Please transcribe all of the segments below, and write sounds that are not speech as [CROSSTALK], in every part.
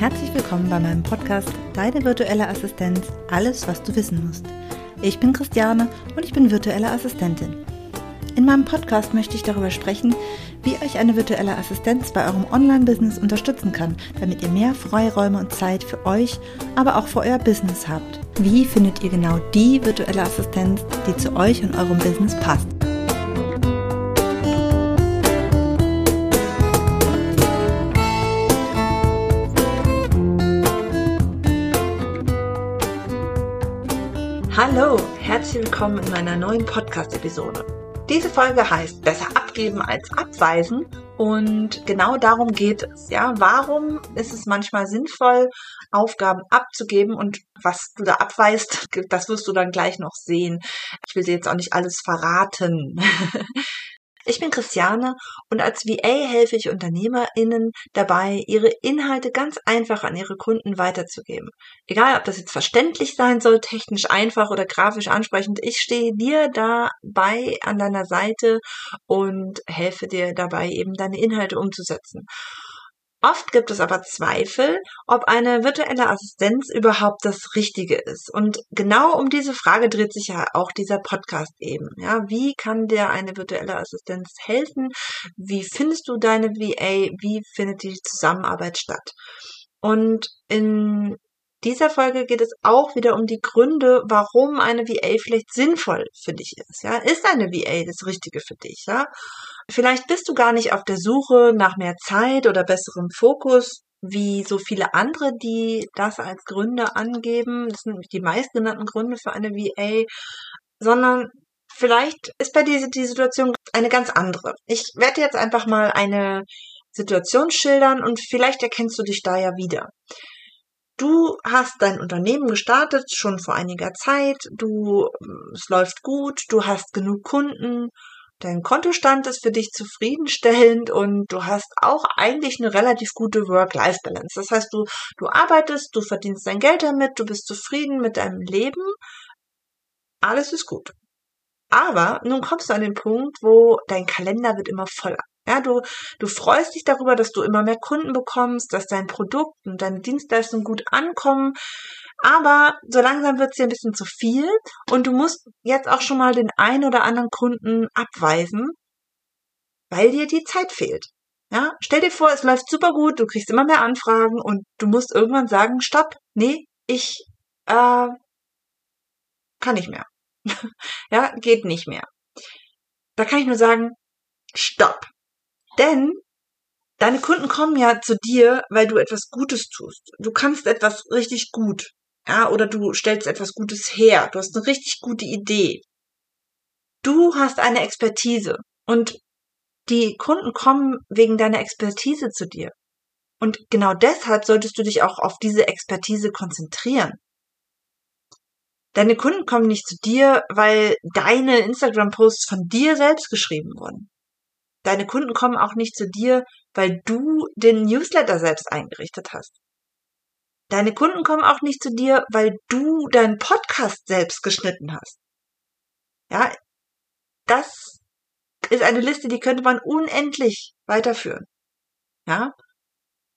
Herzlich willkommen bei meinem Podcast Deine virtuelle Assistenz, alles, was du wissen musst. Ich bin Christiane und ich bin virtuelle Assistentin. In meinem Podcast möchte ich darüber sprechen, wie euch eine virtuelle Assistenz bei eurem Online-Business unterstützen kann, damit ihr mehr Freiräume und Zeit für euch, aber auch für euer Business habt. Wie findet ihr genau die virtuelle Assistenz, die zu euch und eurem Business passt? Hallo, herzlich willkommen in meiner neuen Podcast-Episode. Diese Folge heißt Besser abgeben als abweisen und genau darum geht es. Ja, warum ist es manchmal sinnvoll, Aufgaben abzugeben und was du da abweist, [LAUGHS] das wirst du dann gleich noch sehen. Ich will dir jetzt auch nicht alles verraten. [LAUGHS] Ich bin Christiane und als VA helfe ich UnternehmerInnen dabei, ihre Inhalte ganz einfach an ihre Kunden weiterzugeben. Egal, ob das jetzt verständlich sein soll, technisch einfach oder grafisch ansprechend, ich stehe dir dabei an deiner Seite und helfe dir dabei, eben deine Inhalte umzusetzen. Oft gibt es aber Zweifel, ob eine virtuelle Assistenz überhaupt das Richtige ist. Und genau um diese Frage dreht sich ja auch dieser Podcast eben. Ja, wie kann dir eine virtuelle Assistenz helfen? Wie findest du deine VA? Wie findet die Zusammenarbeit statt? Und in dieser Folge geht es auch wieder um die Gründe, warum eine VA vielleicht sinnvoll für dich ist. Ja, ist eine VA das Richtige für dich? Ja, vielleicht bist du gar nicht auf der Suche nach mehr Zeit oder besserem Fokus, wie so viele andere, die das als Gründe angeben. Das sind die meistgenannten Gründe für eine VA, sondern vielleicht ist bei dir die Situation eine ganz andere. Ich werde jetzt einfach mal eine Situation schildern und vielleicht erkennst du dich da ja wieder. Du hast dein Unternehmen gestartet schon vor einiger Zeit, du, es läuft gut, du hast genug Kunden, dein Kontostand ist für dich zufriedenstellend und du hast auch eigentlich eine relativ gute Work-Life-Balance. Das heißt, du, du arbeitest, du verdienst dein Geld damit, du bist zufrieden mit deinem Leben, alles ist gut. Aber nun kommst du an den Punkt, wo dein Kalender wird immer voller. Ja, du, du freust dich darüber, dass du immer mehr Kunden bekommst, dass dein Produkt und deine Dienstleistung gut ankommen. Aber so langsam wird es dir ein bisschen zu viel und du musst jetzt auch schon mal den einen oder anderen Kunden abweisen, weil dir die Zeit fehlt. Ja, stell dir vor, es läuft super gut, du kriegst immer mehr Anfragen und du musst irgendwann sagen, stopp, nee, ich äh, kann nicht mehr. [LAUGHS] ja, geht nicht mehr. Da kann ich nur sagen, stopp. Denn deine Kunden kommen ja zu dir, weil du etwas Gutes tust. Du kannst etwas richtig gut. Ja, oder du stellst etwas Gutes her. Du hast eine richtig gute Idee. Du hast eine Expertise und die Kunden kommen wegen deiner Expertise zu dir. Und genau deshalb solltest du dich auch auf diese Expertise konzentrieren. Deine Kunden kommen nicht zu dir, weil deine Instagram-Posts von dir selbst geschrieben wurden. Deine Kunden kommen auch nicht zu dir, weil du den Newsletter selbst eingerichtet hast. Deine Kunden kommen auch nicht zu dir, weil du deinen Podcast selbst geschnitten hast. Ja, das ist eine Liste, die könnte man unendlich weiterführen. Ja,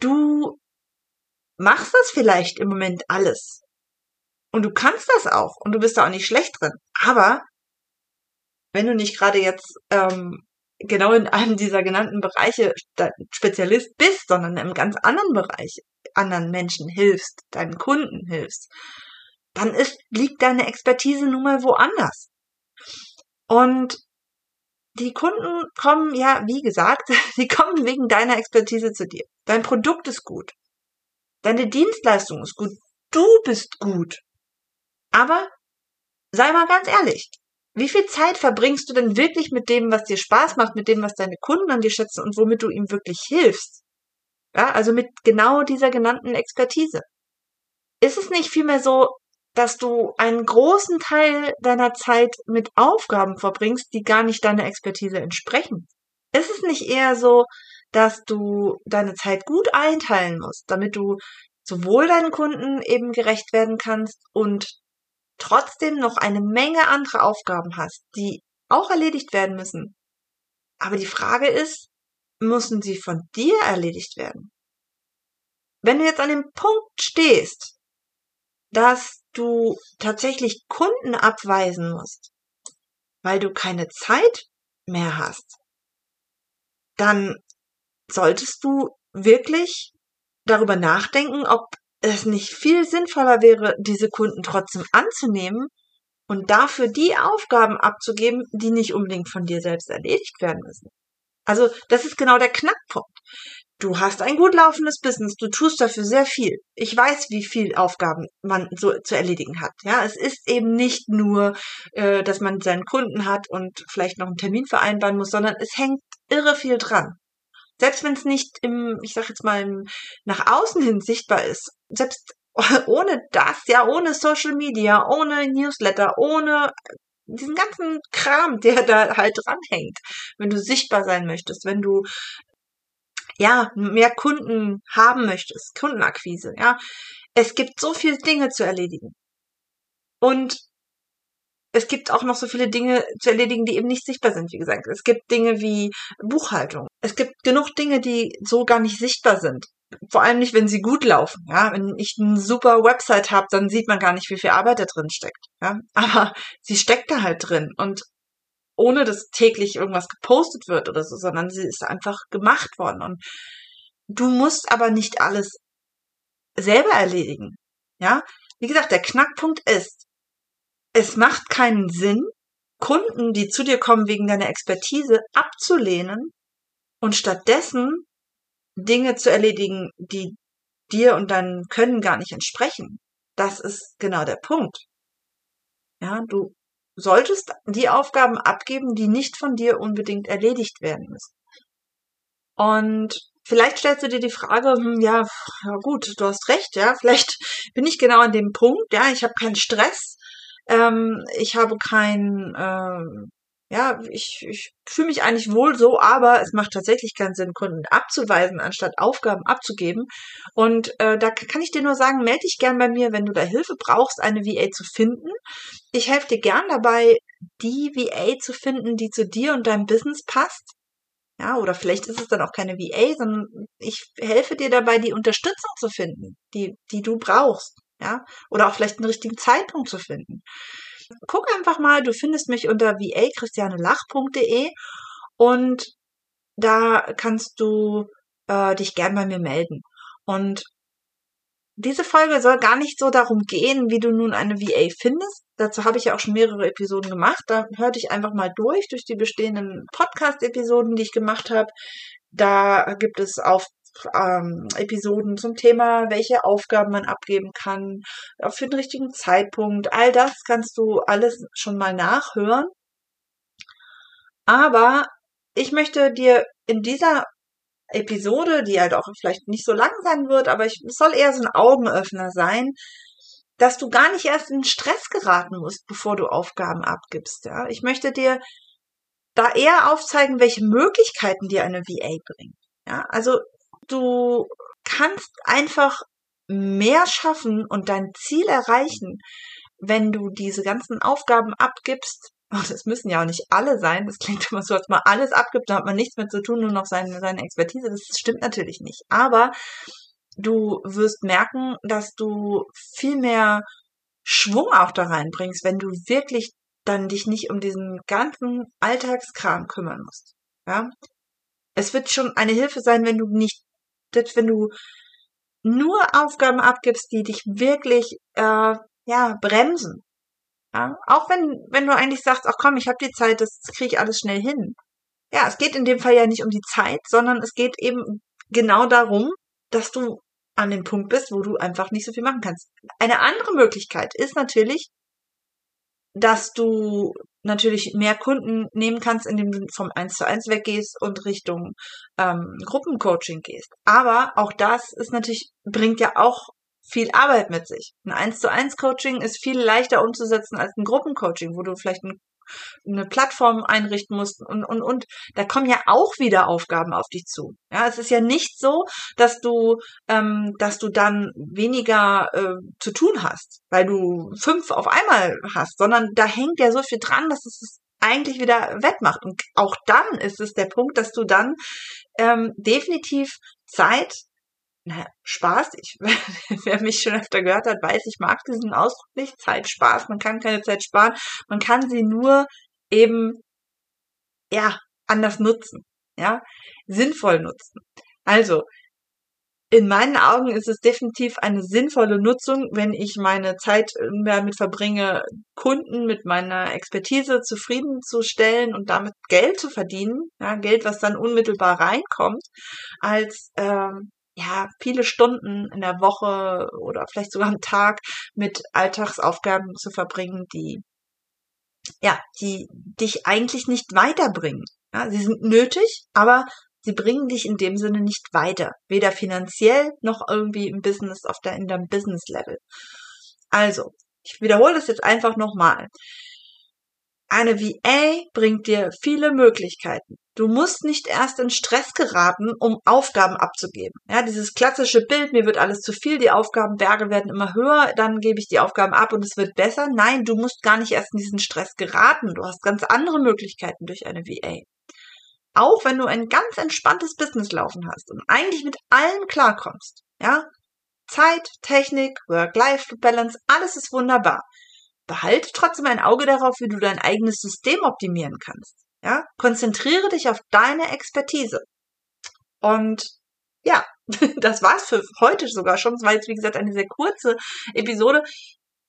du machst das vielleicht im Moment alles. Und du kannst das auch. Und du bist da auch nicht schlecht drin. Aber wenn du nicht gerade jetzt ähm, genau in einem dieser genannten Bereiche Spezialist bist, sondern einem ganz anderen Bereich anderen Menschen hilfst, deinen Kunden hilfst, dann ist, liegt deine Expertise nun mal woanders. Und die Kunden kommen, ja, wie gesagt, [LAUGHS] die kommen wegen deiner Expertise zu dir. Dein Produkt ist gut. Deine Dienstleistung ist gut. Du bist gut. Aber sei mal ganz ehrlich, wie viel Zeit verbringst du denn wirklich mit dem, was dir Spaß macht, mit dem, was deine Kunden an dir schätzen und womit du ihm wirklich hilfst? Ja, also mit genau dieser genannten Expertise. Ist es nicht vielmehr so, dass du einen großen Teil deiner Zeit mit Aufgaben verbringst, die gar nicht deiner Expertise entsprechen? Ist es nicht eher so, dass du deine Zeit gut einteilen musst, damit du sowohl deinen Kunden eben gerecht werden kannst und trotzdem noch eine Menge andere Aufgaben hast, die auch erledigt werden müssen. Aber die Frage ist, müssen sie von dir erledigt werden? wenn du jetzt an dem Punkt stehst, dass du tatsächlich Kunden abweisen musst, weil du keine Zeit mehr hast, dann solltest du wirklich darüber nachdenken, ob es nicht viel sinnvoller wäre, diese Kunden trotzdem anzunehmen und dafür die Aufgaben abzugeben, die nicht unbedingt von dir selbst erledigt werden müssen. Also das ist genau der Knackpunkt. Du hast ein gut laufendes Business, du tust dafür sehr viel. Ich weiß, wie viel Aufgaben man so zu erledigen hat. Ja, es ist eben nicht nur, äh, dass man seinen Kunden hat und vielleicht noch einen Termin vereinbaren muss, sondern es hängt irre viel dran. Selbst wenn es nicht im, ich sag jetzt mal, im, nach außen hin sichtbar ist, selbst [LAUGHS] ohne das, ja, ohne Social Media, ohne Newsletter, ohne diesen ganzen Kram, [LAUGHS] der da halt dranhängt, wenn du sichtbar sein möchtest, wenn du ja, mehr Kunden haben möchtest, Kundenakquise, ja. Es gibt so viele Dinge zu erledigen. Und es gibt auch noch so viele Dinge zu erledigen, die eben nicht sichtbar sind, wie gesagt. Es gibt Dinge wie Buchhaltung. Es gibt genug Dinge, die so gar nicht sichtbar sind. Vor allem nicht, wenn sie gut laufen. Ja, wenn ich eine super Website habe, dann sieht man gar nicht, wie viel Arbeit da drin steckt. Ja, [LAUGHS] aber sie steckt da halt drin und ohne dass täglich irgendwas gepostet wird oder so, sondern sie ist einfach gemacht worden. Und du musst aber nicht alles selber erledigen. Ja, wie gesagt, der Knackpunkt ist, es macht keinen Sinn, Kunden, die zu dir kommen wegen deiner Expertise, abzulehnen und stattdessen Dinge zu erledigen, die dir und deinem Können gar nicht entsprechen. Das ist genau der Punkt. Ja, du solltest die Aufgaben abgeben, die nicht von dir unbedingt erledigt werden müssen. Und vielleicht stellst du dir die Frage, hm, ja, ja gut, du hast recht, ja, vielleicht [LAUGHS] bin ich genau an dem Punkt, ja, ich habe keinen Stress, ähm, ich habe kein, ähm, ja, ich, ich fühle mich eigentlich wohl so, aber es macht tatsächlich keinen Sinn, Kunden abzuweisen, anstatt Aufgaben abzugeben. Und äh, da kann ich dir nur sagen, melde dich gern bei mir, wenn du da Hilfe brauchst, eine VA zu finden. Ich helfe dir gern dabei, die VA zu finden, die zu dir und deinem Business passt. Ja, oder vielleicht ist es dann auch keine VA, sondern ich helfe dir dabei, die Unterstützung zu finden, die, die du brauchst. Ja, oder auch vielleicht einen richtigen Zeitpunkt zu finden guck einfach mal, du findest mich unter va-christianelach.de und da kannst du äh, dich gern bei mir melden. Und diese Folge soll gar nicht so darum gehen, wie du nun eine VA findest. Dazu habe ich ja auch schon mehrere Episoden gemacht. Da hör dich einfach mal durch, durch die bestehenden Podcast-Episoden, die ich gemacht habe. Da gibt es auf ähm, Episoden zum Thema, welche Aufgaben man abgeben kann, für den richtigen Zeitpunkt. All das kannst du alles schon mal nachhören. Aber ich möchte dir in dieser Episode, die halt auch vielleicht nicht so lang sein wird, aber ich, es soll eher so ein Augenöffner sein, dass du gar nicht erst in Stress geraten musst, bevor du Aufgaben abgibst. Ja? Ich möchte dir da eher aufzeigen, welche Möglichkeiten dir eine VA bringt. Ja, also du kannst einfach mehr schaffen und dein Ziel erreichen, wenn du diese ganzen Aufgaben abgibst. [LAUGHS] Und das müssen ja auch nicht alle sein. Das klingt immer so, als man alles abgibt, da hat man nichts mehr zu tun, nur noch seine, seine Expertise. Das stimmt natürlich nicht. Aber du wirst merken, dass du viel mehr Schwung auch da reinbringst, wenn du wirklich dann dich nicht um diesen ganzen Alltagskram kümmern musst. Ja? Es wird schon eine Hilfe sein, wenn du nicht selbst wenn du nur Aufgaben abgibst, die dich wirklich äh, ja bremsen. Ja? Auch wenn wenn du eigentlich sagst, ach komm, ich habe die Zeit, das kriege ich alles schnell hin. Ja, es geht in dem Fall ja nicht um die Zeit, sondern es geht eben genau darum, dass du an dem Punkt bist, wo du einfach nicht so viel machen kannst. Eine andere Möglichkeit ist natürlich, dass du natürlich mehr Kunden nehmen kannst, indem du vom 1 zu 1 weggehst und Richtung ähm, Gruppencoaching gehst. Aber auch das ist natürlich, bringt ja auch viel Arbeit mit sich. Ein 1 zu 1 Coaching ist viel leichter umzusetzen als ein Gruppencoaching, wo du vielleicht ein eine Plattform einrichten musst und, und, und da kommen ja auch wieder Aufgaben auf dich zu. Ja, es ist ja nicht so, dass du, ähm, dass du dann weniger äh, zu tun hast, weil du fünf auf einmal hast, sondern da hängt ja so viel dran, dass es eigentlich wieder wettmacht. Und auch dann ist es der Punkt, dass du dann ähm, definitiv Zeit naja, Spaß. Ich, [LAUGHS] wer mich schon öfter gehört hat, weiß, ich mag diesen Ausdruck nicht. Zeit, Spaß. Man kann keine Zeit sparen. Man kann sie nur eben, ja, anders nutzen. Ja, sinnvoll nutzen. Also, in meinen Augen ist es definitiv eine sinnvolle Nutzung, wenn ich meine Zeit damit verbringe, Kunden mit meiner Expertise zufriedenzustellen und damit Geld zu verdienen, ja, Geld, was dann unmittelbar reinkommt, als ähm, ja viele Stunden in der Woche oder vielleicht sogar am Tag mit Alltagsaufgaben zu verbringen, die ja, die dich eigentlich nicht weiterbringen. Ja, sie sind nötig, aber sie bringen dich in dem Sinne nicht weiter. Weder finanziell noch irgendwie im Business, auf der, in deinem Business Level. Also, ich wiederhole das jetzt einfach nochmal. Eine VA bringt dir viele Möglichkeiten. Du musst nicht erst in Stress geraten, um Aufgaben abzugeben. Ja, dieses klassische Bild, mir wird alles zu viel, die Aufgabenberge werden immer höher, dann gebe ich die Aufgaben ab und es wird besser. Nein, du musst gar nicht erst in diesen Stress geraten. Du hast ganz andere Möglichkeiten durch eine VA. Auch wenn du ein ganz entspanntes Business laufen hast und eigentlich mit allem klarkommst, ja, Zeit, Technik, Work-Life-Balance, alles ist wunderbar. Behalte trotzdem ein Auge darauf, wie du dein eigenes System optimieren kannst. Ja, konzentriere dich auf deine Expertise. Und ja, [LAUGHS] das war's für heute sogar schon. Es war jetzt, wie gesagt, eine sehr kurze Episode.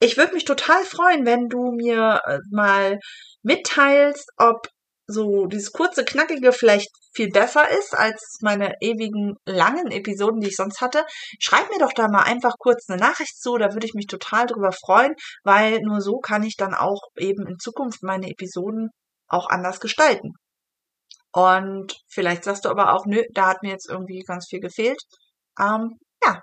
Ich würde mich total freuen, wenn du mir äh, mal mitteilst, ob so dieses kurze, knackige vielleicht viel besser ist als meine ewigen langen Episoden, die ich sonst hatte, schreib mir doch da mal einfach kurz eine Nachricht zu, da würde ich mich total drüber freuen, weil nur so kann ich dann auch eben in Zukunft meine Episoden auch anders gestalten. Und vielleicht sagst du aber auch, nö, da hat mir jetzt irgendwie ganz viel gefehlt. Ähm, ja,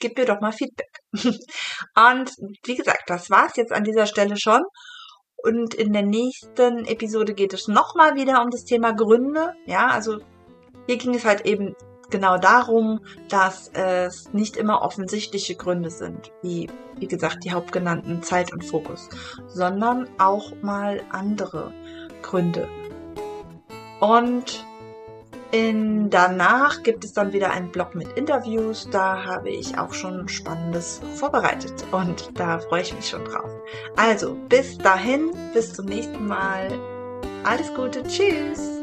gib mir doch mal Feedback. [LAUGHS] Und wie gesagt, das war's jetzt an dieser Stelle schon. Und in der nächsten Episode geht es nochmal wieder um das Thema Gründe. Ja, also hier ging es halt eben genau darum, dass es nicht immer offensichtliche Gründe sind, wie, wie gesagt, die hauptgenannten Zeit und Fokus, sondern auch mal andere Gründe. Und in, danach gibt es dann wieder einen Blog mit Interviews. Da habe ich auch schon Spannendes vorbereitet und da freue ich mich schon drauf. Also bis dahin, bis zum nächsten Mal. Alles Gute, tschüss!